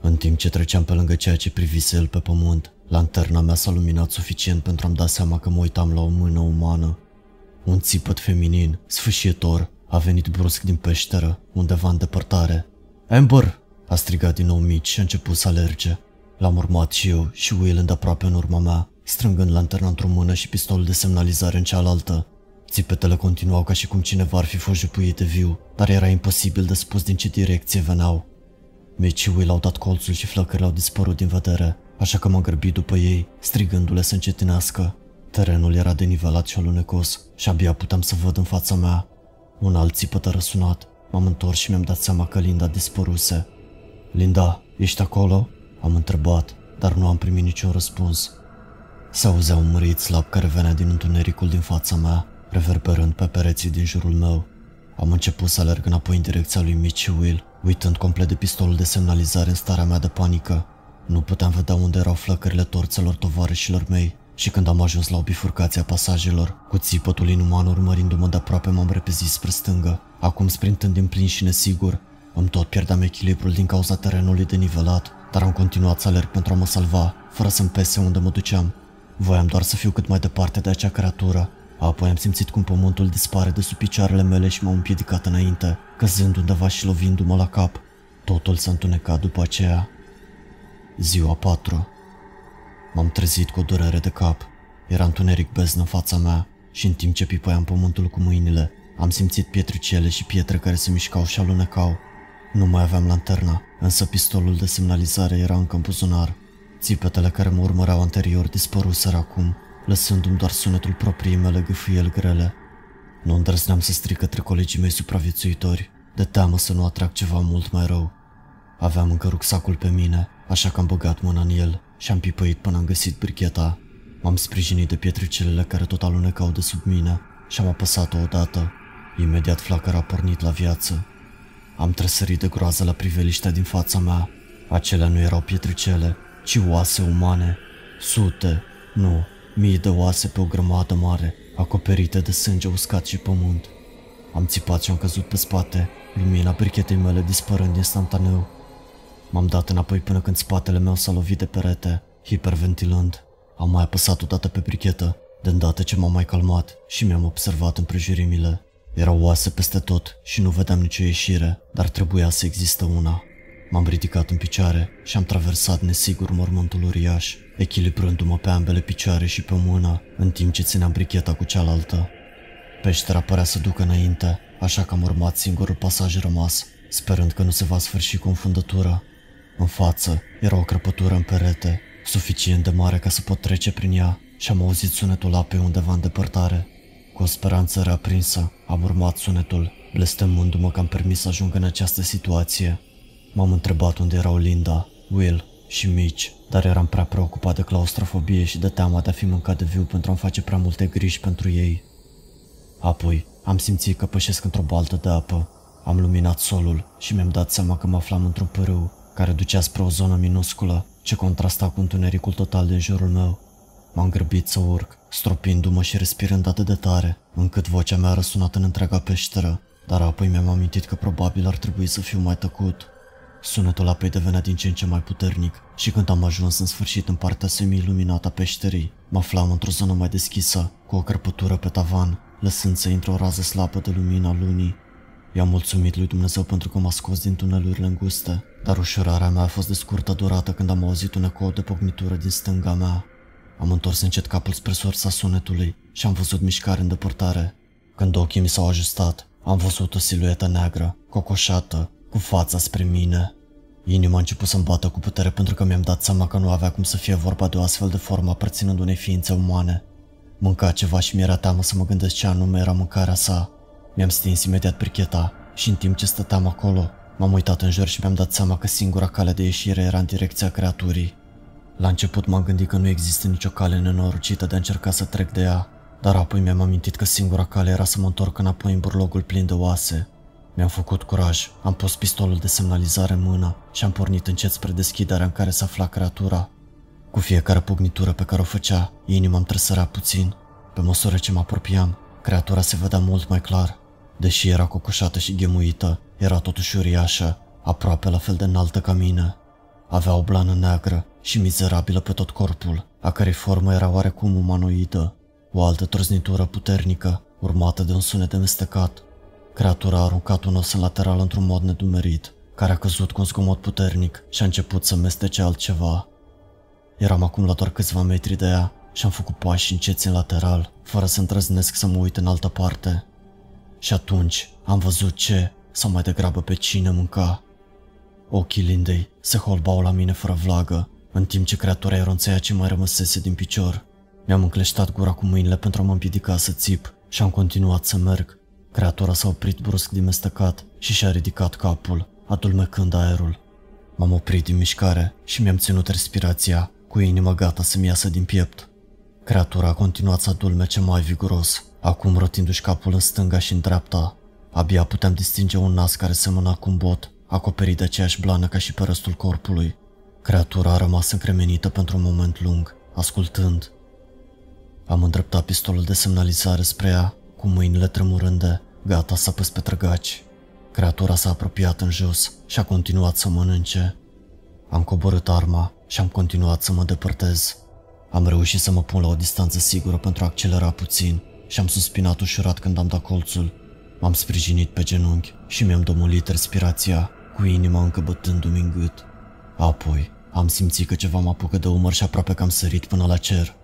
În timp ce treceam pe lângă ceea ce privise el pe pământ, lanterna mea s-a luminat suficient pentru a-mi da seama că mă uitam la o mână umană. Un țipăt feminin, sfâșietor, a venit brusc din peșteră, undeva în depărtare. Amber! a strigat din nou mici și a început să alerge. L-am urmat și eu și Will aproape în urma mea, strângând lanterna într-o mână și pistolul de semnalizare în cealaltă. Țipetele continuau ca și cum cineva ar fi fost jupuit de viu, dar era imposibil de spus din ce direcție veneau. Mitch și Will au dat colțul și flăcările au dispărut din vedere, așa că m-am grăbit după ei, strigându-le să încetinească. Terenul era denivelat și alunecos și abia puteam să văd în fața mea. Un alt țipăt a răsunat. M-am întors și mi-am dat seama că Linda dispăruse. Linda, ești acolo? Am întrebat, dar nu am primit niciun răspuns. Se auzea un mărit slab care venea din întunericul din fața mea, reverberând pe pereții din jurul meu. Am început să alerg înapoi în direcția lui Mitch și Will, uitând complet de pistolul de semnalizare în starea mea de panică. Nu puteam vedea unde erau flăcările torțelor tovarășilor mei și când am ajuns la o bifurcație a pasajelor, cu țipătul inuman urmărindu-mă de aproape m-am repezit spre stângă, acum sprintând din plin și nesigur. Îmi tot pierdeam echilibrul din cauza terenului denivelat, dar am continuat să alerg pentru a mă salva, fără să-mi pese unde mă duceam. Voiam doar să fiu cât mai departe de acea creatură. Apoi am simțit cum pământul dispare de sub picioarele mele și m-am împiedicat înainte, căzând undeva și lovindu-mă la cap. Totul s-a întunecat după aceea. Ziua 4 M-am trezit cu o durere de cap. Era întuneric beznă în fața mea și în timp ce pipăiam pământul cu mâinile, am simțit pietricele și pietre care se mișcau și alunecau. Nu mai aveam lanterna, însă pistolul de semnalizare era încă în buzunar. Țipetele care mă urmăreau anterior dispăruseră acum, lăsându-mi doar sunetul propriei mele gâfâieli grele. Nu îndrăzneam să strig către colegii mei supraviețuitori, de teamă să nu atrag ceva mult mai rău. Aveam încă rucsacul pe mine, așa că am băgat mâna în el și am pipăit până am găsit bricheta. M-am sprijinit de pietricelele care tot alunecau de sub mine și am apăsat-o odată. Imediat flacăra a pornit la viață. Am tresărit de groază la priveliștea din fața mea. Acelea nu erau pietricele, ci oase umane. Sute, nu, mii de oase pe o grămadă mare, acoperite de sânge uscat și pământ. Am țipat și am căzut pe spate, lumina brichetei mele dispărând instantaneu. M-am dat înapoi până când spatele meu s-a lovit de perete, hiperventilând. Am mai apăsat odată pe brichetă, de îndată ce m-am mai calmat și mi-am observat împrejurimile. Erau oase peste tot și nu vedeam nicio ieșire, dar trebuia să există una. M-am ridicat în picioare și am traversat nesigur mormântul uriaș, echilibrându-mă pe ambele picioare și pe mână, în timp ce țineam bricheta cu cealaltă. Peștera părea să ducă înainte, așa că am urmat singurul pasaj rămas, sperând că nu se va sfârși cu înfundătura. În față era o crăpătură în perete, suficient de mare ca să pot trece prin ea și am auzit sunetul apei undeva în depărtare. Cu o speranță reaprinsă, am urmat sunetul, blestemându-mă că am permis să ajung în această situație. M-am întrebat unde erau Linda, Will și Mitch, dar eram prea preocupat de claustrofobie și de teama de a fi mâncat de viu pentru a-mi face prea multe griji pentru ei. Apoi, am simțit că pășesc într-o baltă de apă. Am luminat solul și mi-am dat seama că mă aflam într-un pârâu care ducea spre o zonă minusculă ce contrasta cu întunericul total din jurul meu. M-am grăbit să urc, stropindu-mă și respirând atât de tare, încât vocea mea a răsunat în întreaga peșteră, dar apoi mi-am amintit că probabil ar trebui să fiu mai tăcut. Sunetul apei devenea din ce în ce mai puternic și când am ajuns în sfârșit în partea semi-iluminată a peșterii, mă aflam într-o zonă mai deschisă, cu o cărpătură pe tavan, lăsând să intre o rază slabă de lumina lunii. I-am mulțumit lui Dumnezeu pentru că m-a scos din tunelurile înguste, dar ușurarea mea a fost de scurtă durată când am auzit un ecou de pocnitură din stânga mea. Am întors încet capul spre sursa sunetului și am văzut mișcare în depărtare. Când ochii mi s-au ajustat, am văzut o siluetă neagră, cocoșată, cu fața spre mine. Inima a început să-mi bată cu putere pentru că mi-am dat seama că nu avea cum să fie vorba de o astfel de formă aparținând unei ființe umane. Mânca ceva și mi-era teamă să mă gândesc ce anume era mâncarea sa. Mi-am stins imediat bricheta și în timp ce stăteam acolo, m-am uitat în jur și mi-am dat seama că singura cale de ieșire era în direcția creaturii. La început m-am gândit că nu există nicio cale nenorocită de a încerca să trec de ea, dar apoi mi-am amintit că singura cale era să mă întorc înapoi în burlogul plin de oase. Mi-am făcut curaj, am pus pistolul de semnalizare în mână și am pornit încet spre deschiderea în care se afla creatura. Cu fiecare pugnitură pe care o făcea, inima îmi tresărea puțin. Pe măsură ce mă apropiam, creatura se vedea mult mai clar. Deși era cocoșată și ghemuită, era totuși uriașă, aproape la fel de înaltă ca mine. Avea o blană neagră și mizerabilă pe tot corpul, a cărei formă era oarecum umanoidă. O altă trăznitură puternică, urmată de un sunet mestecat. Creatura a aruncat un os în lateral într-un mod nedumerit, care a căzut cu un zgomot puternic și a început să mestece altceva. Eram acum la doar câțiva metri de ea și am făcut pași înceți în lateral, fără să îndrăznesc să mă uit în altă parte. Și atunci am văzut ce, sau mai degrabă pe cine mânca. Ochii Lindei se holbau la mine fără vlagă, în timp ce creatura eronțea ce mai rămăsese din picior. Mi-am încleștat gura cu mâinile pentru a mă împiedica să țip și am continuat să merg. Creatura s-a oprit brusc din mestecat și și-a ridicat capul, adulmecând aerul. M-am oprit din mișcare și mi-am ținut respirația, cu inima gata să-mi iasă din piept. Creatura a continuat să adulmece mai viguros, acum rotindu-și capul în stânga și în dreapta. Abia puteam distinge un nas care semăna cu un bot, acoperit de aceeași blană ca și pe restul corpului. Creatura a rămas încremenită pentru un moment lung, ascultând. Am îndreptat pistolul de semnalizare spre ea, cu mâinile tremurânde, gata să apăs pe trăgaci. Creatura s-a apropiat în jos și a continuat să mănânce. Am coborât arma și am continuat să mă depărtez. Am reușit să mă pun la o distanță sigură pentru a accelera puțin și am suspinat ușurat când am dat colțul. M-am sprijinit pe genunchi și mi-am domolit respirația, cu inima încă bătându-mi în gât. Apoi am simțit că ceva mă apucă de umăr și aproape că am sărit până la cer.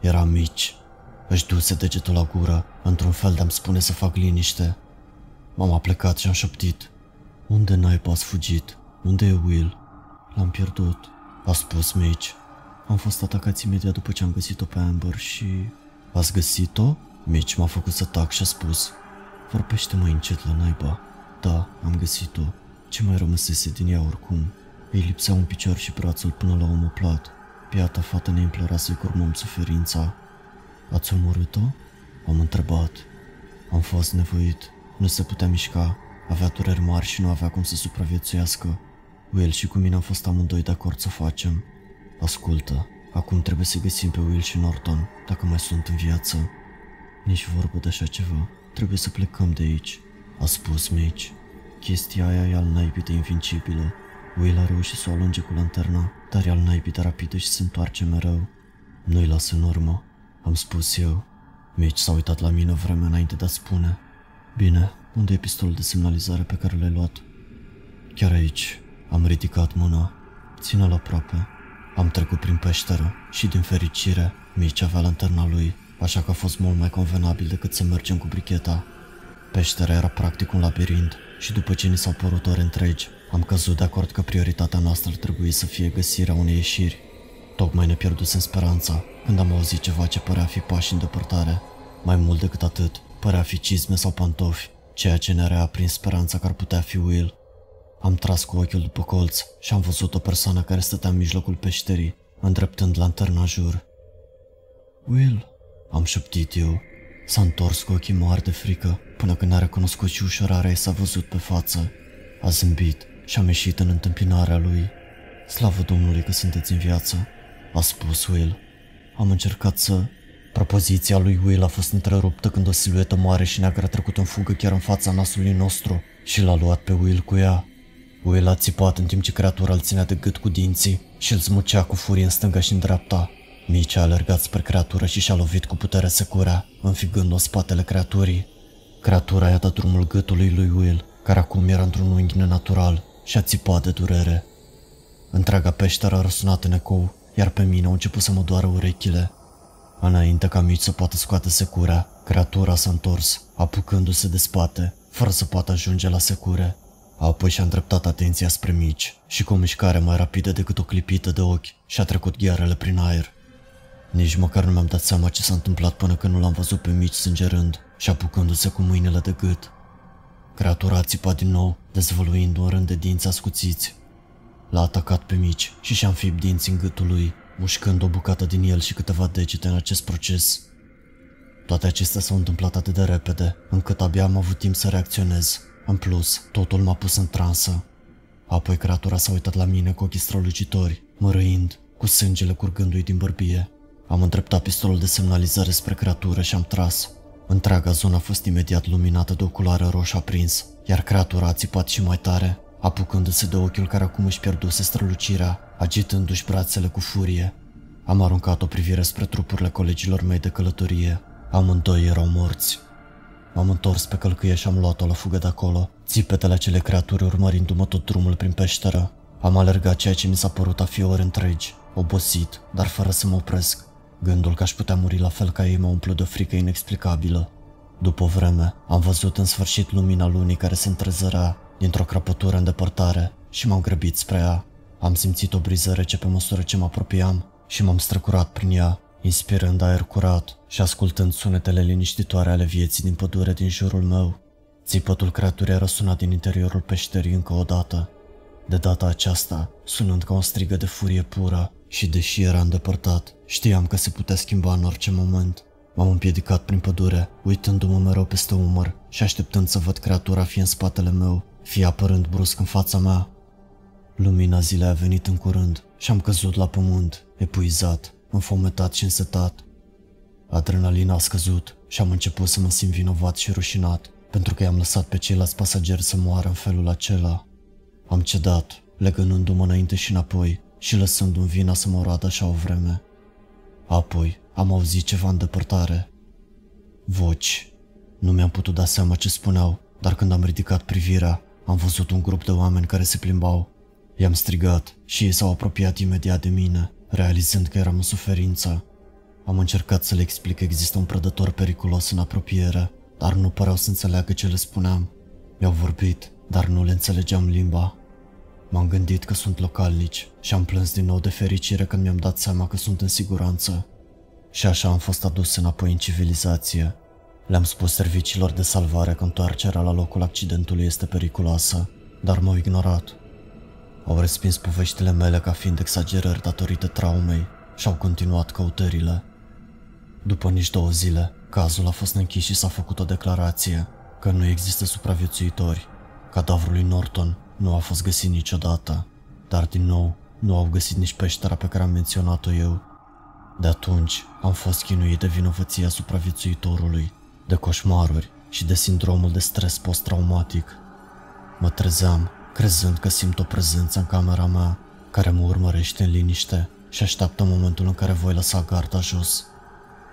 Era mici. Își duse degetul la gură, într-un fel de-am spune să fac liniște. M-am aplecat și am șoptit. Unde n-ai pas fugit? Unde e Will? L-am pierdut, a spus Mitch. Am fost atacați imediat după ce am găsit-o pe Amber și... Ați găsit-o? Mitch m-a făcut să tac și a spus. Vorbește mai încet la naiba. Da, am găsit-o. Ce mai rămăsese din ea oricum? Îi lipsea un picior și brațul până la omoplat. Piata fată ne implora să-i curmăm suferința. Ați omorât-o? Am întrebat. Am fost nevoit. Nu se putea mișca. Avea dureri mari și nu avea cum să supraviețuiască. Will și cu mine am fost amândoi de acord să facem. Ascultă, acum trebuie să găsim pe Will și Norton, dacă mai sunt în viață. Nici vorbă de așa ceva. Trebuie să plecăm de aici, a spus Mitch. Chestia aia e al naibii de invincibilă. Will a reușit să o alunge cu lanterna, dar e al naibii de rapidă și se întoarce mereu. Nu-i las în urmă, am spus eu. Mitch s-a uitat la mine o vreme înainte de a spune. Bine, unde e pistolul de semnalizare pe care l-ai luat? Chiar aici. Am ridicat mâna. Ține-l aproape. Am trecut prin peșteră și, din fericire, Mitch avea lanterna lui, așa că a fost mult mai convenabil decât să mergem cu bricheta. Peștera era practic un labirint și după ce ni s-au părut ore întregi, am căzut de acord că prioritatea noastră ar trebui să fie găsirea unei ieșiri. Tocmai ne pierdusem speranța când am auzit ceva ce părea fi pași în depărtare. Mai mult decât atât, părea fi cizme sau pantofi, ceea ce ne-a reaprins speranța că ar putea fi Will. Am tras cu ochiul după colț și am văzut o persoană care stătea în mijlocul peșterii, îndreptând lanterna jur. Will, am șoptit eu. S-a întors cu ochii mari de frică, până când a recunoscut și ușurarea i s-a văzut pe față. A zâmbit și am ieșit în întâmpinarea lui. Slavă Domnului că sunteți în viață, a spus Will. Am încercat să... Propoziția lui Will a fost întreruptă când o siluetă mare și neagră a trecut în fugă chiar în fața nasului nostru și l-a luat pe Will cu ea. Will a țipat în timp ce creatura îl ținea de gât cu dinții și îl smucea cu furie în stânga și în dreapta. Mici a alergat spre creatură și și-a lovit cu putere securea, înfigând-o spatele creaturii. Creatura i-a dat drumul gâtului lui Will, care acum era într-un unghi nenatural și a țipat de durere. Întreaga peșteră a răsunat în ecou, iar pe mine au început să mă doară urechile. Înainte ca mici să poată scoate securea, creatura s-a întors, apucându-se de spate, fără să poată ajunge la secure. Apoi și-a îndreptat atenția spre mici și cu o mișcare mai rapidă decât o clipită de ochi și-a trecut ghearele prin aer. Nici măcar nu mi-am dat seama ce s-a întâmplat până când nu l-am văzut pe mici sângerând și apucându-se cu mâinile de gât. Creatura a țipat din nou, dezvăluind un rând de dinți ascuțiți. L-a atacat pe mici și și-a înfipt dinți în gâtul lui, mușcând o bucată din el și câteva degete în acest proces. Toate acestea s-au întâmplat atât de repede, încât abia am avut timp să reacționez. În plus, totul m-a pus în transă. Apoi creatura s-a uitat la mine cu ochii strălucitori, mărâind, cu sângele curgându-i din bărbie. Am îndreptat pistolul de semnalizare spre creatură și am tras. Întreaga zonă a fost imediat luminată de o culoare roșu aprins, iar creatura a țipat și mai tare, apucându-se de ochiul care acum își pierduse strălucirea, agitându-și brațele cu furie. Am aruncat o privire spre trupurile colegilor mei de călătorie. Amândoi erau morți. M-am întors pe călcâie și am luat-o la fugă de acolo, țipetele acele creaturi urmărindu-mă tot drumul prin peșteră. Am alergat ceea ce mi s-a părut a fi ori întregi, obosit, dar fără să mă opresc. Gândul că aș putea muri la fel ca ei m-a umplut de frică inexplicabilă. După o vreme, am văzut în sfârșit lumina lunii care se întrezărea dintr-o crăpătură în depărtare și m-am grăbit spre ea. Am simțit o briză rece pe măsură ce mă apropiam și m-am străcurat prin ea, inspirând aer curat și ascultând sunetele liniștitoare ale vieții din pădure din jurul meu. Țipătul creaturii a răsunat din interiorul peșterii încă o dată. De data aceasta, sunând ca o strigă de furie pură și deși era îndepărtat, știam că se putea schimba în orice moment. M-am împiedicat prin pădure, uitându-mă mereu peste umăr și așteptând să văd creatura fie în spatele meu, fie apărând brusc în fața mea. Lumina zilei a venit în curând și am căzut la pământ, epuizat, înfometat și însetat. Adrenalina a scăzut și am început să mă simt vinovat și rușinat pentru că i-am lăsat pe ceilalți pasageri să moară în felul acela. Am cedat, legănându-mă înainte și înapoi și lăsându-mi vina să mă roadă așa o vreme. Apoi am auzit ceva în depărtare. Voci. Nu mi-am putut da seama ce spuneau, dar când am ridicat privirea, am văzut un grup de oameni care se plimbau. I-am strigat și ei s-au apropiat imediat de mine, realizând că eram în suferință. Am încercat să le explic că există un prădător periculos în apropiere, dar nu păreau să înțeleagă ce le spuneam. Mi-au vorbit, dar nu le înțelegeam limba. M-am gândit că sunt localnici și am plâns din nou de fericire când mi-am dat seama că sunt în siguranță. Și așa am fost adus înapoi în civilizație. Le-am spus serviciilor de salvare că întoarcerea la locul accidentului este periculoasă, dar m-au ignorat. Au respins poveștile mele ca fiind exagerări datorită traumei și au continuat căutările. După nici două zile, cazul a fost închis și s-a făcut o declarație că nu există supraviețuitori. Cadavrul lui Norton nu a fost găsit niciodată, dar din nou nu au găsit nici peștera pe care am menționat-o eu. De atunci am fost chinuit de vinovăția supraviețuitorului, de coșmaruri și de sindromul de stres post-traumatic. Mă trezeam, crezând că simt o prezență în camera mea, care mă urmărește în liniște și așteaptă momentul în care voi lăsa garda jos.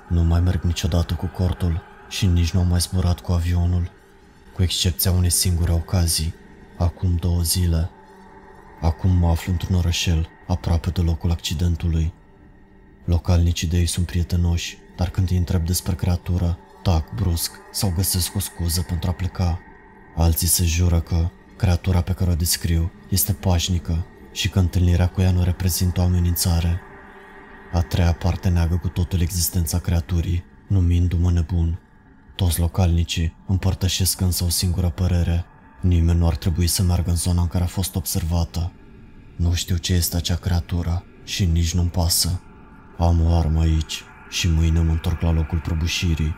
Nu mai merg niciodată cu cortul și nici nu am mai zburat cu avionul, cu excepția unei singure ocazii, acum două zile. Acum mă aflu într-un orășel, aproape de locul accidentului. Localnicii de ei sunt prietenoși, dar când îi întreb despre creatură, tac brusc sau găsesc o scuză pentru a pleca. Alții se jură că creatura pe care o descriu este pașnică și că întâlnirea cu ea nu reprezintă o amenințare. A treia parte neagă cu totul existența creaturii, numindu-mă nebun. Toți localnicii împărtășesc însă o singură părere. Nimeni nu ar trebui să meargă în zona în care a fost observată. Nu știu ce este acea creatură și nici nu-mi pasă. Am o armă aici și mâine mă întorc la locul prăbușirii.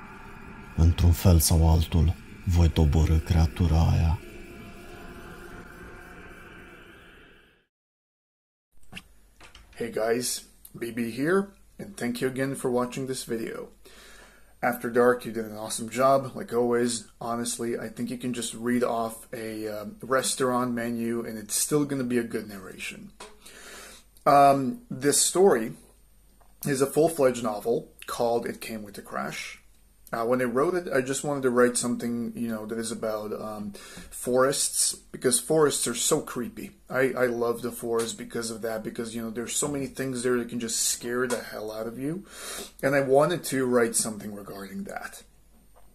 Într-un fel sau altul, voi doborâ creatura aia. Hey guys, BB here, and thank you again for watching this video. After Dark, you did an awesome job, like always. Honestly, I think you can just read off a um, restaurant menu and it's still going to be a good narration. Um, this story is a full fledged novel called It Came with a Crash. Uh, when I wrote it, I just wanted to write something, you know, that is about um, forests because forests are so creepy. I, I love the forest because of that because, you know, there's so many things there that can just scare the hell out of you. And I wanted to write something regarding that.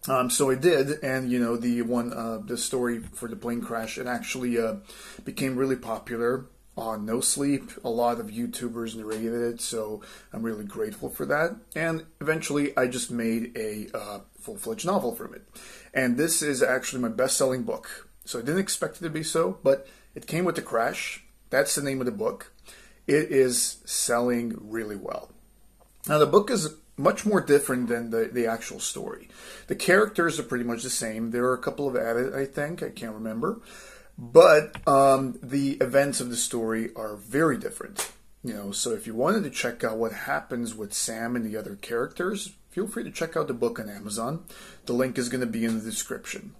Um, so I did, and you know the one, uh, the story for the plane crash, it actually uh, became really popular on No Sleep. A lot of YouTubers narrated it, so I'm really grateful for that. And eventually, I just made a uh, full fledged novel from it. And this is actually my best selling book. So I didn't expect it to be so, but it came with the crash. That's the name of the book. It is selling really well. Now, the book is much more different than the, the actual story. The characters are pretty much the same. There are a couple of added, I think. I can't remember. But um, the events of the story are very different. You know, so if you wanted to check out what happens with Sam and the other characters, feel free to check out the book on Amazon. The link is going to be in the description.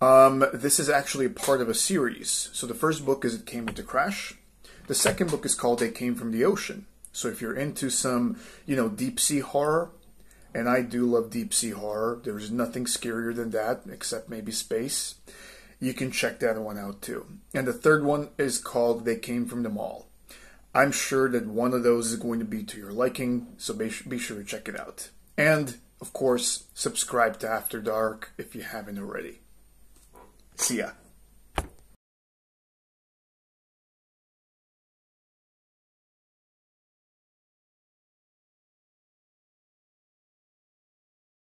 Um, this is actually a part of a series. So the first book is It Came with the Crash. The second book is called They Came from the Ocean. So if you're into some, you know, deep sea horror, and I do love deep sea horror, there's nothing scarier than that, except maybe space. You can check that one out too. And the third one is called They Came from the Mall. I'm sure that one of those is going to be to your liking, so be, be sure to check it out. And, of course, subscribe to After Dark if you haven't already. See ya.